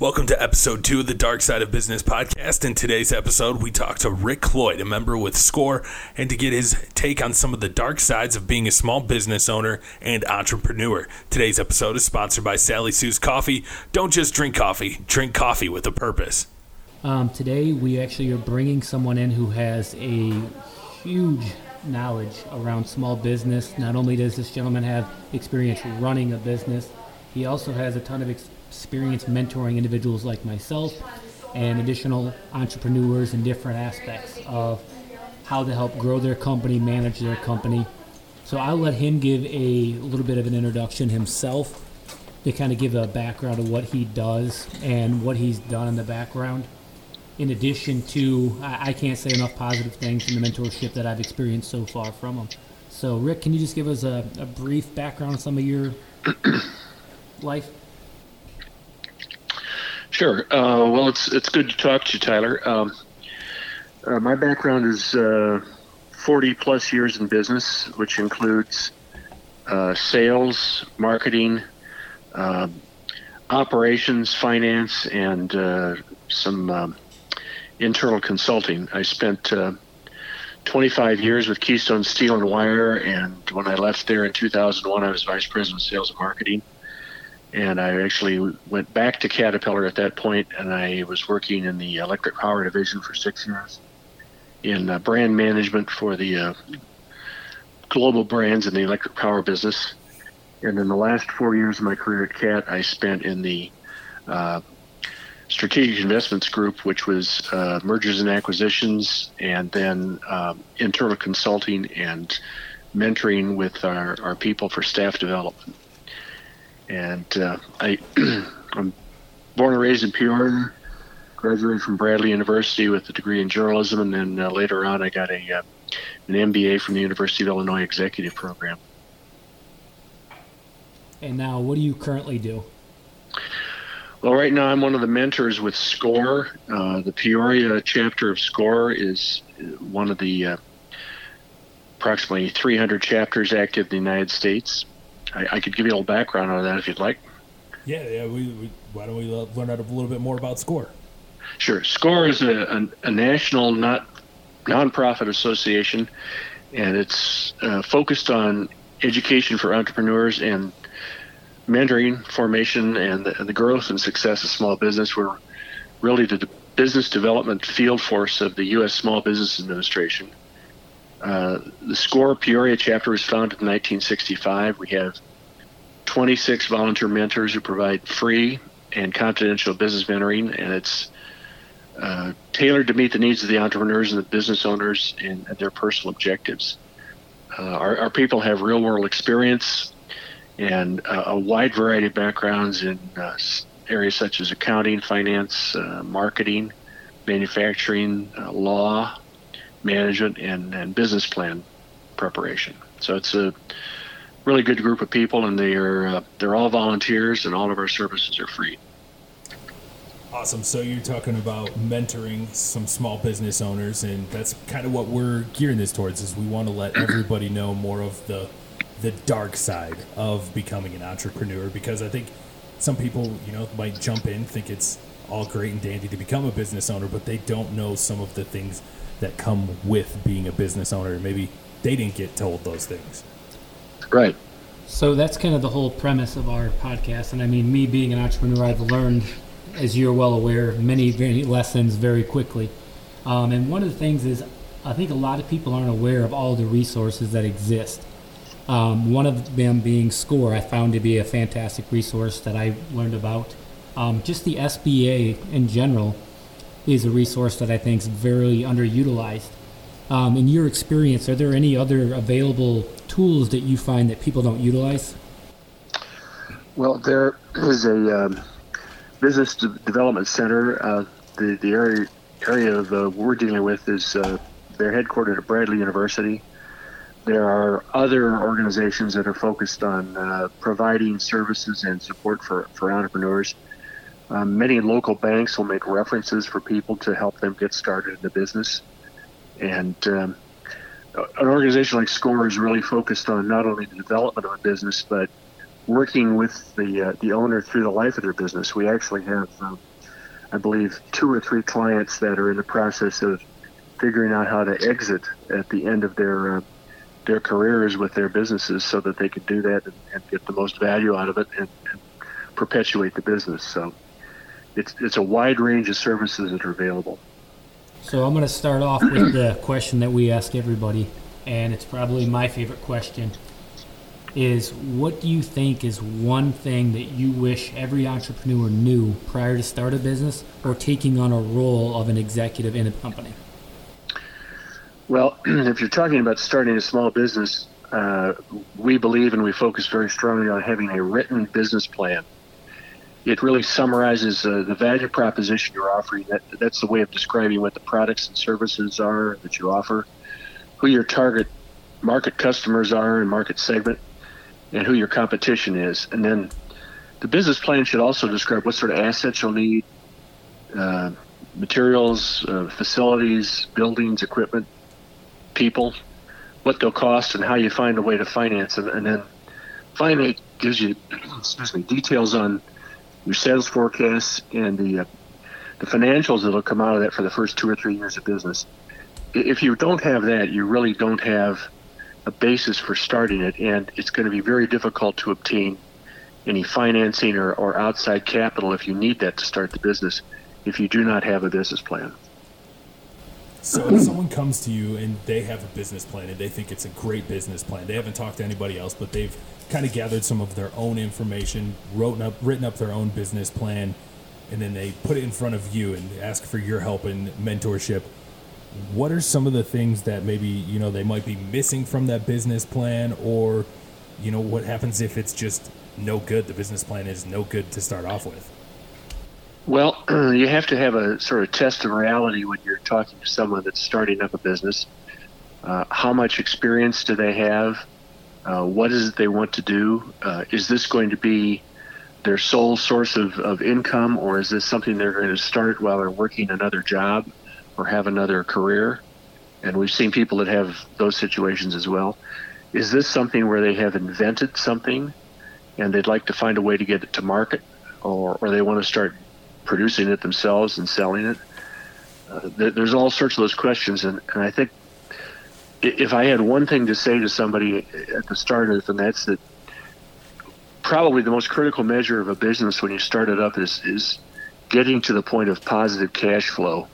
Welcome to episode two of the Dark Side of Business podcast. In today's episode, we talk to Rick Cloyd, a member with SCORE, and to get his take on some of the dark sides of being a small business owner and entrepreneur. Today's episode is sponsored by Sally Sue's Coffee. Don't just drink coffee, drink coffee with a purpose. Um, today, we actually are bringing someone in who has a huge knowledge around small business. Not only does this gentleman have experience running a business, he also has a ton of experience experience mentoring individuals like myself and additional entrepreneurs in different aspects of how to help grow their company, manage their company. So I'll let him give a little bit of an introduction himself to kind of give a background of what he does and what he's done in the background. In addition to, I, can't say enough positive things from the mentorship that I've experienced so far from him. So, Rick, can you just give us a, a brief background on some of your life? Sure. Uh, well, it's it's good to talk to you, Tyler. Um, uh, my background is uh, 40 plus years in business, which includes uh, sales, marketing, um, operations, finance, and uh, some um, internal consulting. I spent uh, 25 years with Keystone Steel and Wire, and when I left there in 2001, I was vice president of sales and marketing and I actually went back to Caterpillar at that point, and I was working in the electric power division for six years in uh, brand management for the uh, global brands in the electric power business. And in the last four years of my career at CAT, I spent in the uh, strategic investments group, which was uh, mergers and acquisitions, and then um, internal consulting and mentoring with our, our people for staff development and uh, I, I'm born and raised in Peoria. Graduated from Bradley University with a degree in journalism, and then uh, later on, I got a uh, an MBA from the University of Illinois Executive Program. And now, what do you currently do? Well, right now I'm one of the mentors with SCORE. Uh, the Peoria chapter of SCORE is one of the uh, approximately 300 chapters active in the United States. I, I, could give you a little background on that if you'd like. Yeah, yeah. We, we why don't we learn out a little bit more about SCORE? Sure. SCORE is a, a, a national not nonprofit association, and it's uh, focused on education for entrepreneurs and mentoring, formation, and the, the, growth and success of small business. We're really the business development field force of the U.S. Small Business Administration. Uh, the SCORE Peoria chapter was founded in 1965. We have 26 volunteer mentors who provide free and confidential business mentoring, and it's uh, tailored to meet the needs of the entrepreneurs and the business owners and, and their personal objectives. Uh, our, our, people have real world experience and uh, a wide variety of backgrounds in uh, areas such as accounting, finance, marketing, manufacturing, law, management and, and business plan preparation. So it's a really good group of people, and they are uh, they're all volunteers, and all of our services are free. Awesome. So you're talking about mentoring some small business owners, and that's kind of what we're gearing this towards. Is we want to let everybody know more of the the dark side of becoming an entrepreneur, because I think some people, you know, might jump in think it's all great and dandy to become a business owner, but they don't know some of the things that come with being a business owner. Maybe they didn't get told those things. Right. So that's kind of the whole premise of our podcast. And I mean, me being an entrepreneur, I've learned, as you're well aware, many, many lessons very quickly. Um, and one of the things is, I think a lot of people aren't aware of all the resources that exist. Um, one of them being SCORE, I found to be a fantastic resource that I learned about. Um, just the SBA in general is a resource that I think is very underutilized. Um, in your experience, are there any other available tools that you find that people don't utilize? Well, there is a um, business de- development center. Uh, the the area area of uh, we're dealing with is uh, they're headquartered at Bradley University. There are other organizations that are focused on uh, providing services and support for, for entrepreneurs. Um, many local banks will make references for people to help them get started in the business. And um, an organization like SCORE is really focused on not only the development of a business, but working with the uh, the owner through the life of their business. We actually have, um, I believe, two or three clients that are in the process of figuring out how to exit at the end of their uh, their careers with their businesses, so that they can do that and, and get the most value out of it and, and perpetuate the business. So it's it's a wide range of services that are available. So I'm going to start off with the question that we ask everybody, and it's probably my favorite question. Is what do you think is one thing that you wish every entrepreneur knew prior to start a business or taking on a role of an executive in a company? Well, if you're talking about starting a small business, uh, we believe and we focus very strongly on having a written business plan it really summarizes uh, the value proposition you're offering. That that's the way of describing what the products and services are that you offer, who your target market customers are and market segment, and who your competition is. And then the business plan should also describe what sort of assets you'll need, uh, materials, uh, facilities, buildings, equipment, people, what they'll cost, and how you find a way to finance them. And then finally, gives you excuse me details on your sales forecasts and the uh, the financials that'll come out of that for the first two or three years of business. If you don't have that, you really don't have a basis for starting it, and it's going to be very difficult to obtain any financing or, or outside capital if you need that to start the business if you do not have a business plan. So if someone comes to you and they have a business plan and they think it's a great business plan, they haven't talked to anybody else, but they've kind of gathered some of their own information, wrote up, written up their own business plan, and then they put it in front of you and ask for your help and mentorship. What are some of the things that maybe you know they might be missing from that business plan, or you know what happens if it's just no good? The business plan is no good to start off with. Well, you have to have a sort of test of reality when you're talking to someone that's starting up a business. Uh, how much experience do they have? Uh, what is it they want to do? Uh, is this going to be their sole source of, of income, or is this something they're going to start while they're working another job or have another career? And we've seen people that have those situations as well. Is this something where they have invented something and they'd like to find a way to get it to market, or, or they want to start producing it themselves and selling it? Uh, there's all sorts of those questions, and, and I think if I had one thing to say to somebody at the start of it, and that's that probably the most critical measure of a business when you start it up is is getting to the point of positive cash flow.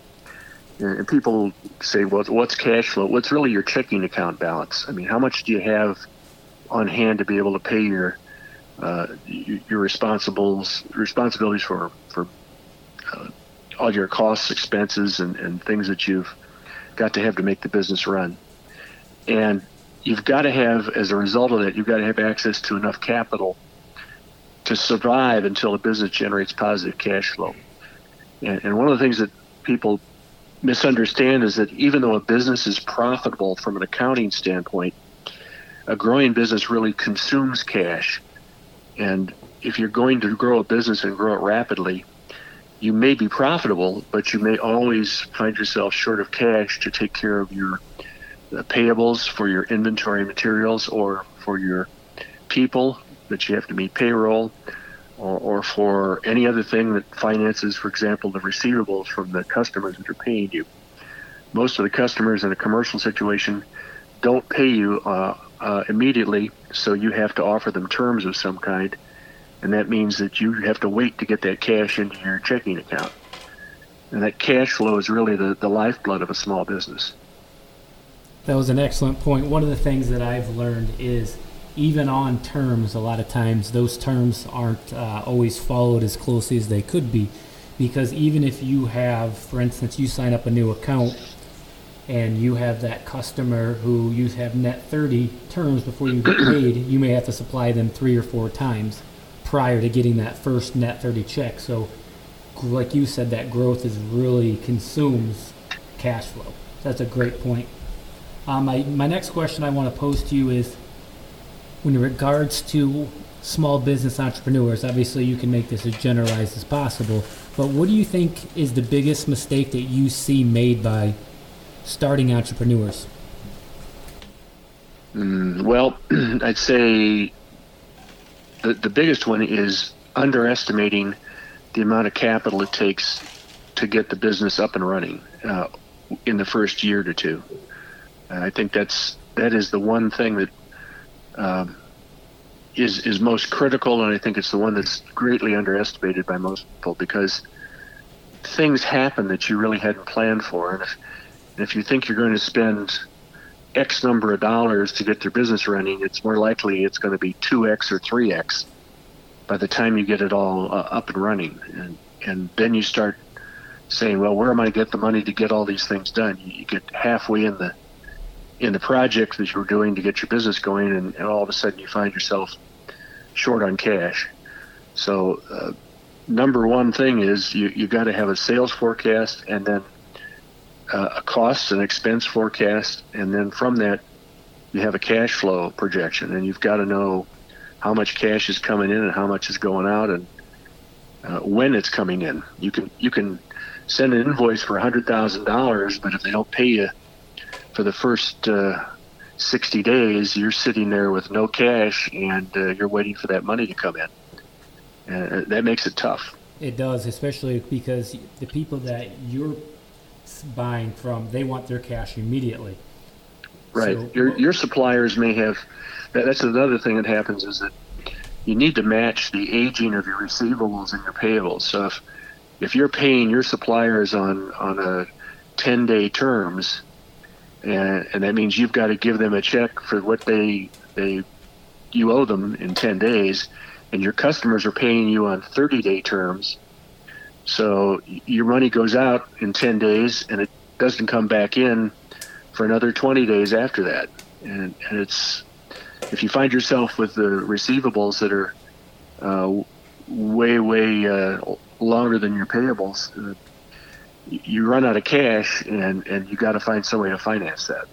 And people say, well, what's cash flow? What's really your checking account balance? I mean, how much do you have on hand to be able to pay your uh, your responsibles responsibilities for Uh, all your costs, expenses, and, and things that you've got to have to make the business run. And you've got to have, as a result of that, you've got to have access to enough capital to survive until the business generates positive cash flow. And, and one of the things that people misunderstand is that even though a business is profitable from an accounting standpoint, a growing business really consumes cash. And if you're going to grow a business and grow it rapidly, you may be profitable, but you may always find yourself short of cash to take care of your payables for your inventory materials or for your people that you have to meet payroll or, or for any other thing that finances, for example, the receivables from the customers that are paying you. Most of the customers in a commercial situation don't pay you uh, uh, immediately, so you have to offer them terms of some kind, and that means that you have to wait to get that cash into your checking account. And that cash flow is really the, the lifeblood of a small business. That was an excellent point. One of the things that I've learned is even on terms, a lot of times those terms aren't uh, always followed as closely as they could be. Because even if you have, for instance, you sign up a new account and you have that customer who you have net 30 terms before you get paid, you may have to supply them three or four times prior to getting that first net 30 check. So, like you said, that growth is really consumes cash flow. That's a great point. My, my next question I want to pose to you is when in regards to small business entrepreneurs, obviously you can make this as generalized as possible, but what do you think is the biggest mistake that you see made by starting entrepreneurs? Mm, well, I'd say the, the biggest one is underestimating the amount of capital it takes to get the business up and running uh, in the first year to two. And I think that's that is the one thing that um, is is most critical, and I think it's the one that's greatly underestimated by most people because things happen that you really hadn't planned for, and if and if you think you're going to spend X number of dollars to get their business running, it's more likely it's going to be 2X or 3X by the time you get it all uh, up and running. And, and then you start saying, well, where am I going to get the money to get all these things done? You, get halfway in the in the project that you're doing to get your business going, and, and all of a sudden you find yourself short on cash. So, uh, number one thing is you, you got to have a sales forecast and then a cost and expense forecast, and then from that, you have a cash flow projection, and you've got to know how much cash is coming in and how much is going out, and uh, when it's coming in. You can you can send an invoice for hundred thousand dollars, but if they don't pay you for the first uh, sixty days, you're sitting there with no cash, and uh, you're waiting for that money to come in. Uh, that makes it tough. It does, especially because the people that you're buying from, they want their cash immediately. Right. So, your your suppliers may have. That's another thing that happens is that you need to match the aging of your receivables and your payables. So if if you're paying your suppliers on on a 10 day terms, and, and that means you've got to give them a check for what they they you owe them in 10 days, and your customers are paying you on 30 day terms so your money goes out in 10 days and it doesn't come back in for another 20 days after that. And, and it's, if you find yourself with the receivables that are uh, way, way uh, longer than your payables, uh, you run out of cash and, and you got to find some way to finance that.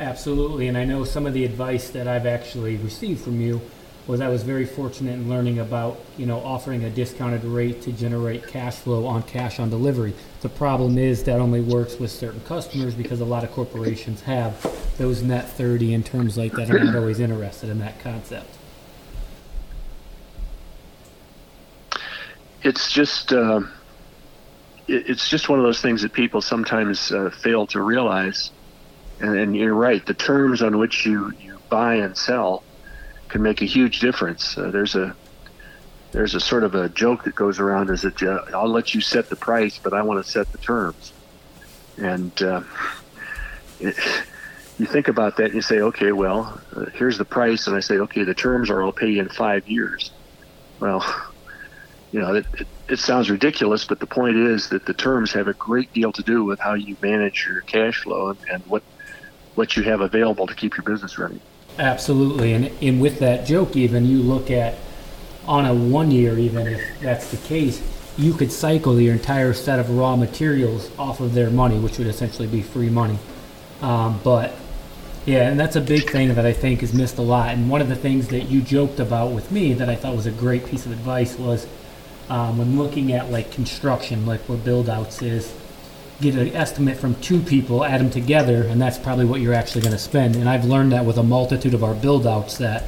Absolutely. And I know some of the advice that I've actually received from you was I was very fortunate in learning about, you know, offering a discounted rate to generate cash flow on cash on delivery. The problem is that only works with certain customers because a lot of corporations have those net 30 and terms like that are not always interested in that concept. It's just, uh, it's just one of those things that people sometimes uh, fail to realize. And, and you're right, the terms on which you, you buy and sell can make a huge difference. Uh, there's a there's a sort of a joke that goes around is that uh, I'll let you set the price, but I want to set the terms. And uh, it, you think about that and you say, okay, well, uh, here's the price, and I say, okay, the terms are I'll pay you in five years. Well, you know, it, it, it sounds ridiculous, but the point is that the terms have a great deal to do with how you manage your cash flow and, and what what you have available to keep your business running. Absolutely, and and with that joke, even you look at on a one year, even if that's the case, you could cycle your entire set of raw materials off of their money, which would essentially be free money. Um, but yeah, and that's a big thing that I think is missed a lot. And one of the things that you joked about with me that I thought was a great piece of advice was um, when looking at like construction, like where build outs is get an estimate from two people, add them together, and that's probably what you're actually going to spend. And I've learned that with a multitude of our build outs that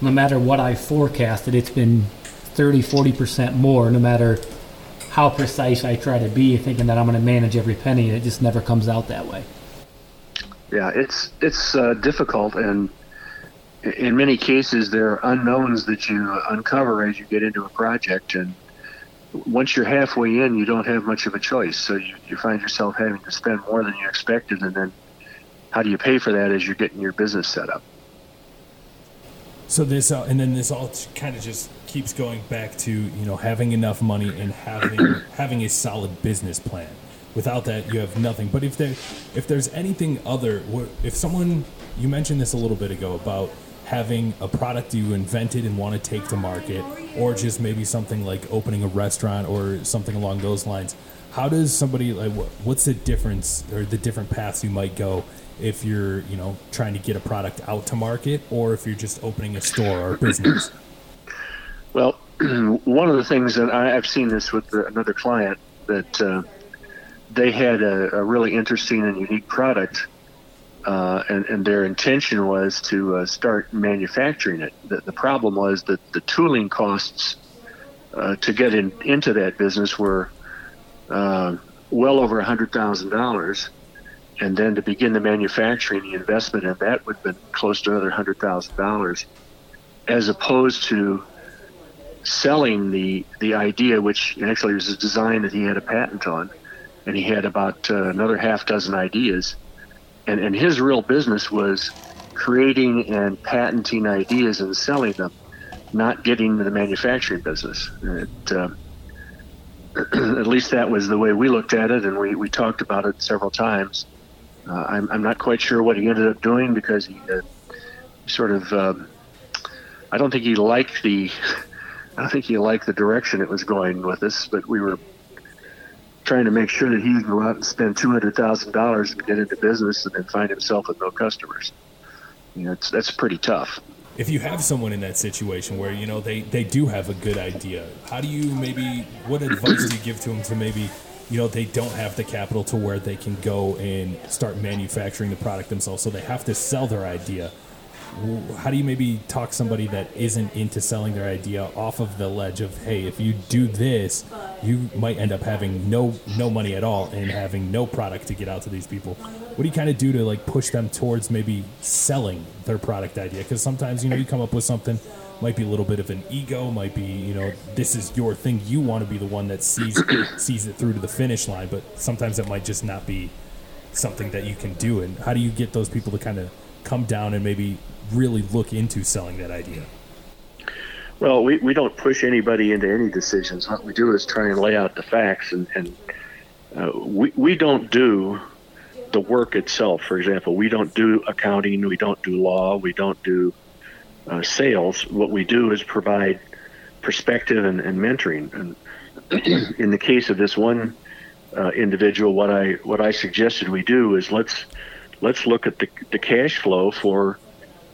no matter what I forecasted, it's been 30, 40% more, no matter how precise I try to be, thinking that I'm going to manage every penny, it just never comes out that way. Yeah, it's it's uh, difficult, and in many cases, there are unknowns that you uncover as you get into a project, and once you're halfway in, you don't have much of a choice. So you, you find yourself having to spend more than you expected, and then how do you pay for that as you're getting your business set up? So this, uh, and then this all kind of just keeps going back to you know having enough money and having having a solid business plan. Without that, you have nothing. But if there, if there's anything other, if someone, you mentioned this a little bit ago about having a product you invented and want to take to market, or just maybe something like opening a restaurant or something along those lines. How does somebody like what's the difference or the different paths you might go if you're you know trying to get a product out to market or if you're just opening a store or a business? Well, one of the things that I, have seen this with another client that uh, they had a, a really interesting and unique product uh, and, and their intention was to uh, start manufacturing it. The, the, problem was that the tooling costs uh, to get in, into that business were uh, well over $100,000. And then to begin the manufacturing, the investment in that would have been close to another $100,000, as opposed to selling the, the idea, which actually was a design that he had a patent on. And he had about uh, another half dozen ideas and, and his real business was creating and patenting ideas and selling them, not getting into the manufacturing business. It, uh, at least that was the way we looked at it, and we, we talked about it several times. Uh, I'm, I'm not quite sure what he ended up doing because he uh, sort of, um, I don't think he liked the, I don't think he liked the direction it was going with us, but we were trying to make sure that he would go out and spend two hundred thousand dollars and get into business and then find himself with no customers. You know, it's, that's pretty tough. If you have someone in that situation where you know they they do have a good idea, how do you maybe what advice do you give to them to maybe you know they don't have the capital to where they can go and start manufacturing the product themselves, so they have to sell their idea how do you maybe talk somebody that isn't into selling their idea off of the ledge of hey if you do this you might end up having no no money at all and having no product to get out to these people. What do you kind of do to like push them towards maybe selling their product idea? Because sometimes you know you come up with something might be a little bit of an ego might be you know this is your thing you want to be the one that sees sees it through to the finish line but sometimes it might just not be something that you can do. And how do you get those people to kind of come down and maybe really look into selling that idea? Well, we, we don't push anybody into any decisions. What we do is try and lay out the facts, and, and uh, we, we don't do the work itself. For example, we don't do accounting, we don't do law, we don't do uh, sales. What we do is provide perspective and, and mentoring. And in the case of this one uh, individual, what I what I suggested we do is let's let's look at the, the cash flow for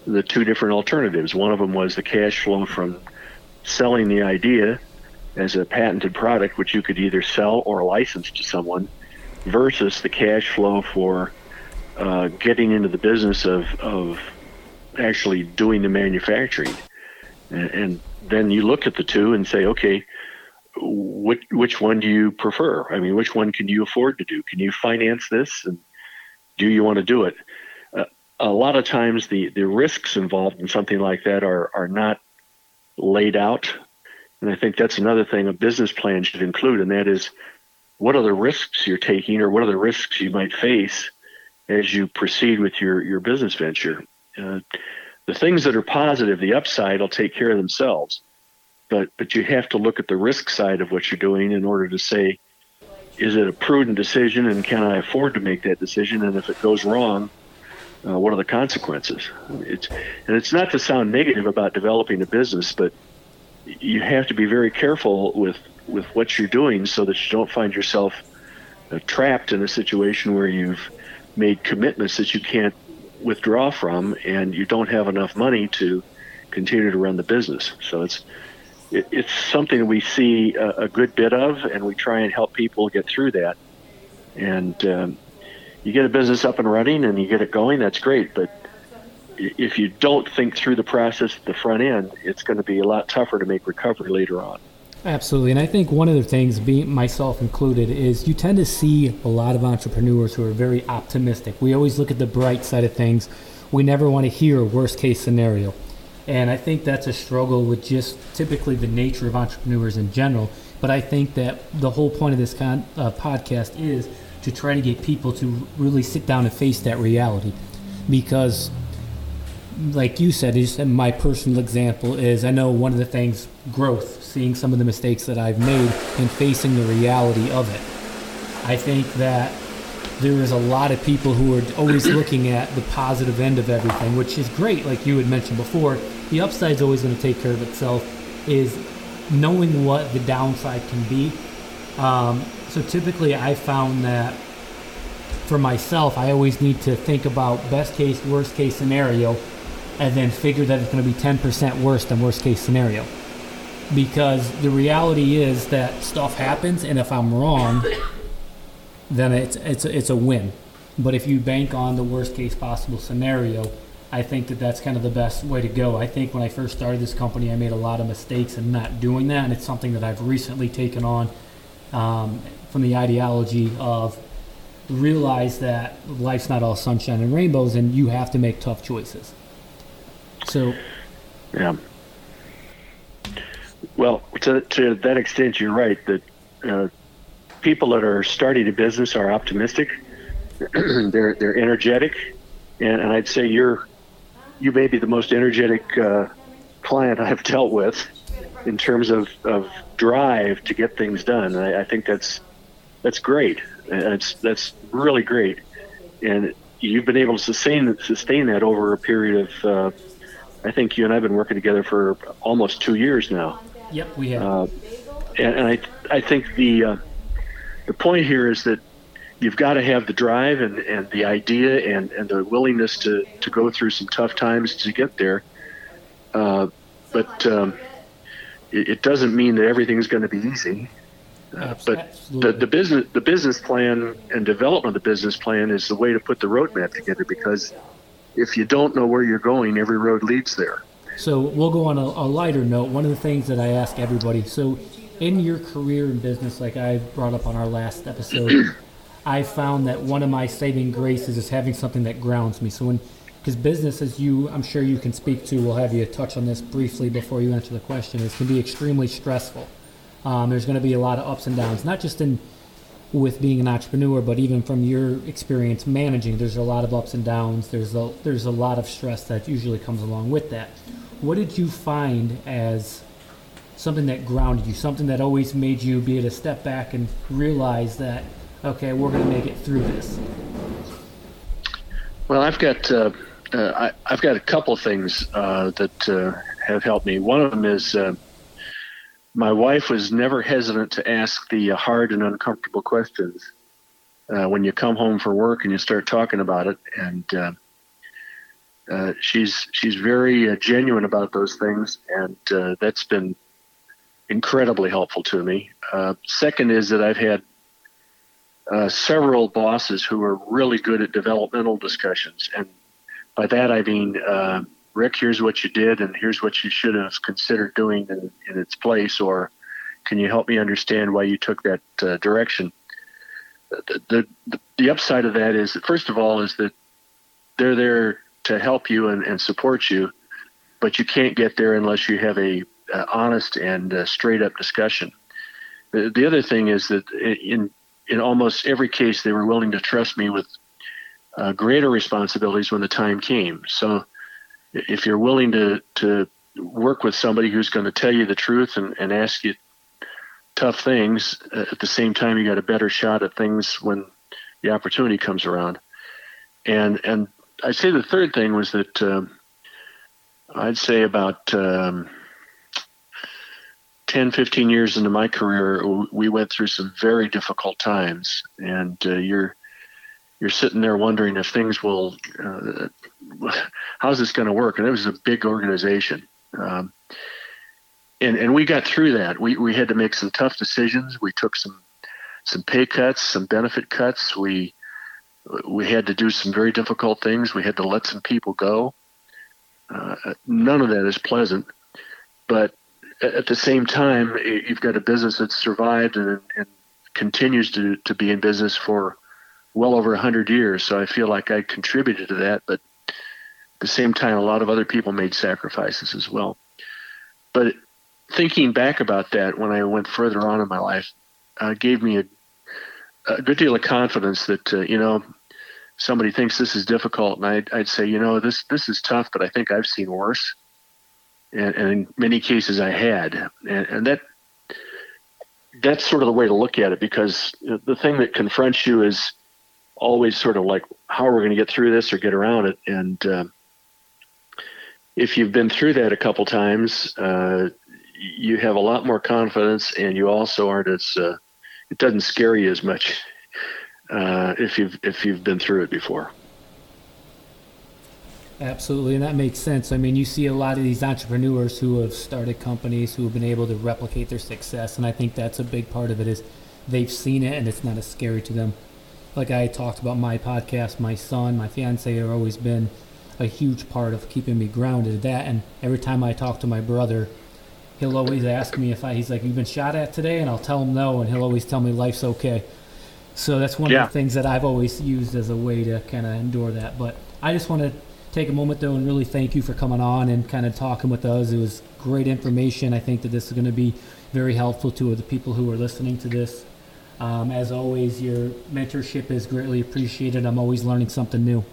the two different alternatives. One of them was the cash flow from selling the idea as a patented product, which you could either sell or license to someone, versus the cash flow for uh, getting into the business of, of actually doing the manufacturing. And, and, then you look at the two and say, okay, which, which one do you prefer? I mean, which one can you afford to do? Can you finance this? And do you want to do it? a lot of times the, the risks involved in something like that are, are not laid out. And I think that's another thing a business plan should include, and that is what are the risks you're taking or what are the risks you might face as you proceed with your, your business venture. Uh, the things that are positive, the upside will take care of themselves. But, but you have to look at the risk side of what you're doing in order to say, is it a prudent decision and can I afford to make that decision? And if it goes wrong, uh, what are the consequences? It's, and it's not to sound negative about developing a business, but you have to be very careful with, with what you're doing so that you don't find yourself uh, trapped in a situation where you've made commitments that you can't withdraw from and you don't have enough money to continue to run the business. So it's it, it's something we see a, a, good bit of, and we try and help people get through that. And um, you get a business up and running and you get it going, that's great. But if you don't think through the process at the front end, it's going to be a lot tougher to make recovery later on. Absolutely. And I think one of the things, myself included, is you tend to see a lot of entrepreneurs who are very optimistic. We always look at the bright side of things. We never want to hear a worst case scenario. And I think that's a struggle with just typically the nature of entrepreneurs in general. But I think that the whole point of this con- uh, podcast is to try to get people to really sit down and face that reality. Because, like you said, just my personal example is I know one of the things growth, seeing some of the mistakes that I've made and facing the reality of it. I think that there is a lot of people who are always looking at the positive end of everything, which is great, like you had mentioned before. The upside is always going to take care of itself, is knowing what the downside can be. Um, so typically, I found that for myself, I always need to think about best case, worst case scenario, and then figure that it's going to be 10% worse than worst case scenario. Because the reality is that stuff happens, and if I'm wrong, then it's it's it's a win. But if you bank on the worst case possible scenario, I think that that's kind of the best way to go. I think when I first started this company, I made a lot of mistakes in not doing that, and it's something that I've recently taken on um, from the ideology of realize that life's not all sunshine and rainbows, and you have to make tough choices. So, Yeah. Well, to, to that extent, you're right that uh, people that are starting a business are optimistic. they're they're energetic, and, and I'd say you're you may be the most energetic uh, client I've dealt with in terms of, of drive to get things done. I, I think that's that's great. That's that's really great, and you've been able to sustain sustain that over a period of. Uh, I think you and I've been working together for almost two years now. yep, we have. Uh, and, and I, I think the uh, the point here is that you've got to have the drive and, and the idea and, and the willingness to, to go through some tough times to get there. Uh, but um, it, it doesn't mean that everything's going to be easy. Uh, but the, the business the business plan and development of the business plan is the way to put the roadmap together because if you don't know where you're going, every road leads there. So we'll go on a, a lighter note. One of the things that I ask everybody. So in your career in business, like I brought up on our last episode, I found that one of my saving graces is having something that grounds me. So when, because business, as you, I'm sure you can speak to, we'll have you touch on this briefly before you answer the question. Is can be extremely stressful. Um, there's going to be a lot of ups and downs, not just in with being an entrepreneur, but even from your experience managing, there's a lot of ups and downs. There's a there's a lot of stress that usually comes along with that. What did you find as something that grounded you, something that always made you be able to step back and realize that okay, we're going to make it through this? Well, I've got uh, uh, I, I've got a couple of things uh, that uh, have helped me. One of them is uh, my wife was never hesitant to ask the hard and uncomfortable questions uh, when you come home for work and you start talking about it, and she's she's very genuine about those things, and that's been incredibly helpful to me. Second is that I've had uh, several bosses who are really good at developmental discussions. And by that, I mean, uh, Rick, here's what you did, and here's what you should have considered doing in, in its place, or can you help me understand why you took that uh, direction? The, the, the, upside of that is, that first of all, is that they're there to help you and, and support you, but you can't get there unless you have a, uh honest and uh, straight up discussion. The, the other thing is that in in almost every case, they were willing to trust me with uh, greater responsibilities when the time came. So, if you're willing to to work with somebody who's going to tell you the truth and, and ask you tough things, uh, at the same time, you got a better shot at things when the opportunity comes around. And and I'd say the third thing was that um, I'd say about um, 10, 15 years into my career, we went through some very difficult times, and uh, you're you're sitting there wondering if things will, uh, how's this going to work? And it was a big organization, um, and and we got through that. We we had to make some tough decisions. We took some some pay cuts, some benefit cuts. We we had to do some very difficult things. We had to let some people go. Uh, none of that is pleasant, but at the same time, you've got a business that's survived and, and continues to, to be in business for well over 100 years. So I feel like I contributed to that, but at the same time, a lot of other people made sacrifices as well. But thinking back about that when I went further on in my life uh, gave me a, a good deal of confidence that, uh, you know, somebody thinks this is difficult. And I'd, I'd say, you know, this, this is tough, but I think I've seen worse and, and in many cases I had, and, and that that's sort of the way to look at it because the thing that confronts you is always sort of like how are we going to get through this or get around it, and uh, if you've been through that a couple times, uh, you have a lot more confidence, and you also aren't as uh, it doesn't scare you as much uh, if you've if you've been through it before. Absolutely, and that makes sense. I mean, you see a lot of these entrepreneurs who have started companies who have been able to replicate their success, and I think that's a big part of it is they've seen it and it's not as scary to them. like I talked about my podcast, my son, my fiance have always been a huge part of keeping me grounded. At that and every time I talk to my brother, he'll always ask me if I. He's like, "You've been shot at today," and I'll tell him no, and he'll always tell me life's okay. So that's one Yeah. of the things that I've always used as a way to kind of endure that. But I just want to take a moment though and really thank you for coming on and kind of talking with us. It was great information. I think that this is going to be very helpful to the people who are listening to this. Um, as always, your mentorship is greatly appreciated. I'm always learning something new.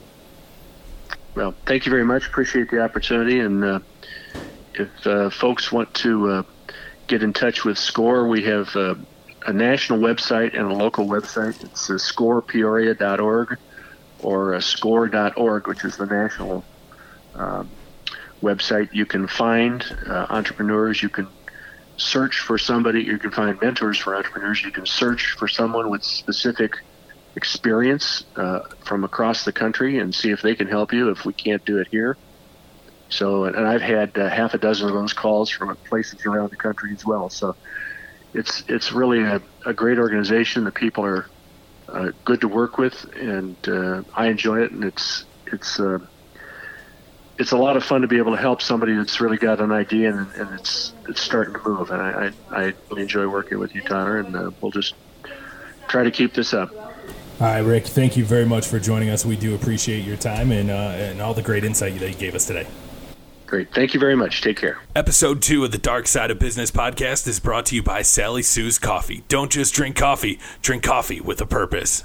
Well, thank you very much. Appreciate the opportunity. And uh, if uh, folks want to uh, get in touch with SCORE, we have uh, a national website and a local website. It's uh, scorepeoria.org or uh, score.org, which is the national um, website. You can find uh, entrepreneurs. You can search for somebody. You can find mentors for entrepreneurs. You can search for someone with specific experience uh, from across the country and see if they can help you if we can't do it here. So, and I've had uh, half a dozen of those calls from places around the country as well. So, it's it's really a, a great organization. The people are uh, good to work with, and uh, I enjoy it. And it's it's uh, it's a lot of fun to be able to help somebody that's really got an idea and, and it's it's starting to move. And I, I, I enjoy working with you, Tyler. And uh, we'll just try to keep this up. All right, Rick, thank you very much for joining us. We do appreciate your time and, uh, and all the great insight that you gave us today. Great. Thank you very much. Take care. Episode two of the Dark Side of Business podcast is brought to you by Sally Sue's Coffee. Don't just drink coffee, drink coffee with a purpose.